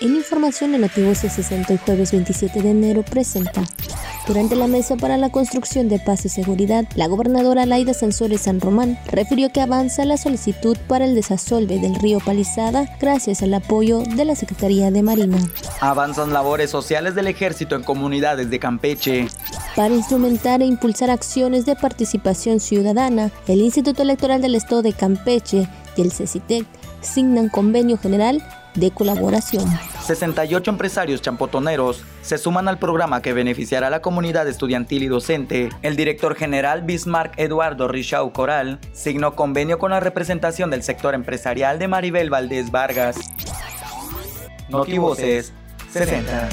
En información de Notivoce 60 el jueves 27 de enero presenta. Durante la mesa para la construcción de paz y seguridad, la gobernadora Laida Sansores San Román refirió que avanza la solicitud para el desasolve del río Palizada gracias al apoyo de la Secretaría de Marina. Avanzan labores sociales del ejército en comunidades de Campeche. Para instrumentar e impulsar acciones de participación ciudadana, el Instituto Electoral del Estado de Campeche y el CECITEC signan convenio general de colaboración. 68 empresarios champotoneros se suman al programa que beneficiará a la comunidad estudiantil y docente. El director general Bismarck Eduardo Richau Coral signó convenio con la representación del sector empresarial de Maribel Valdés Vargas. Notivoces 60.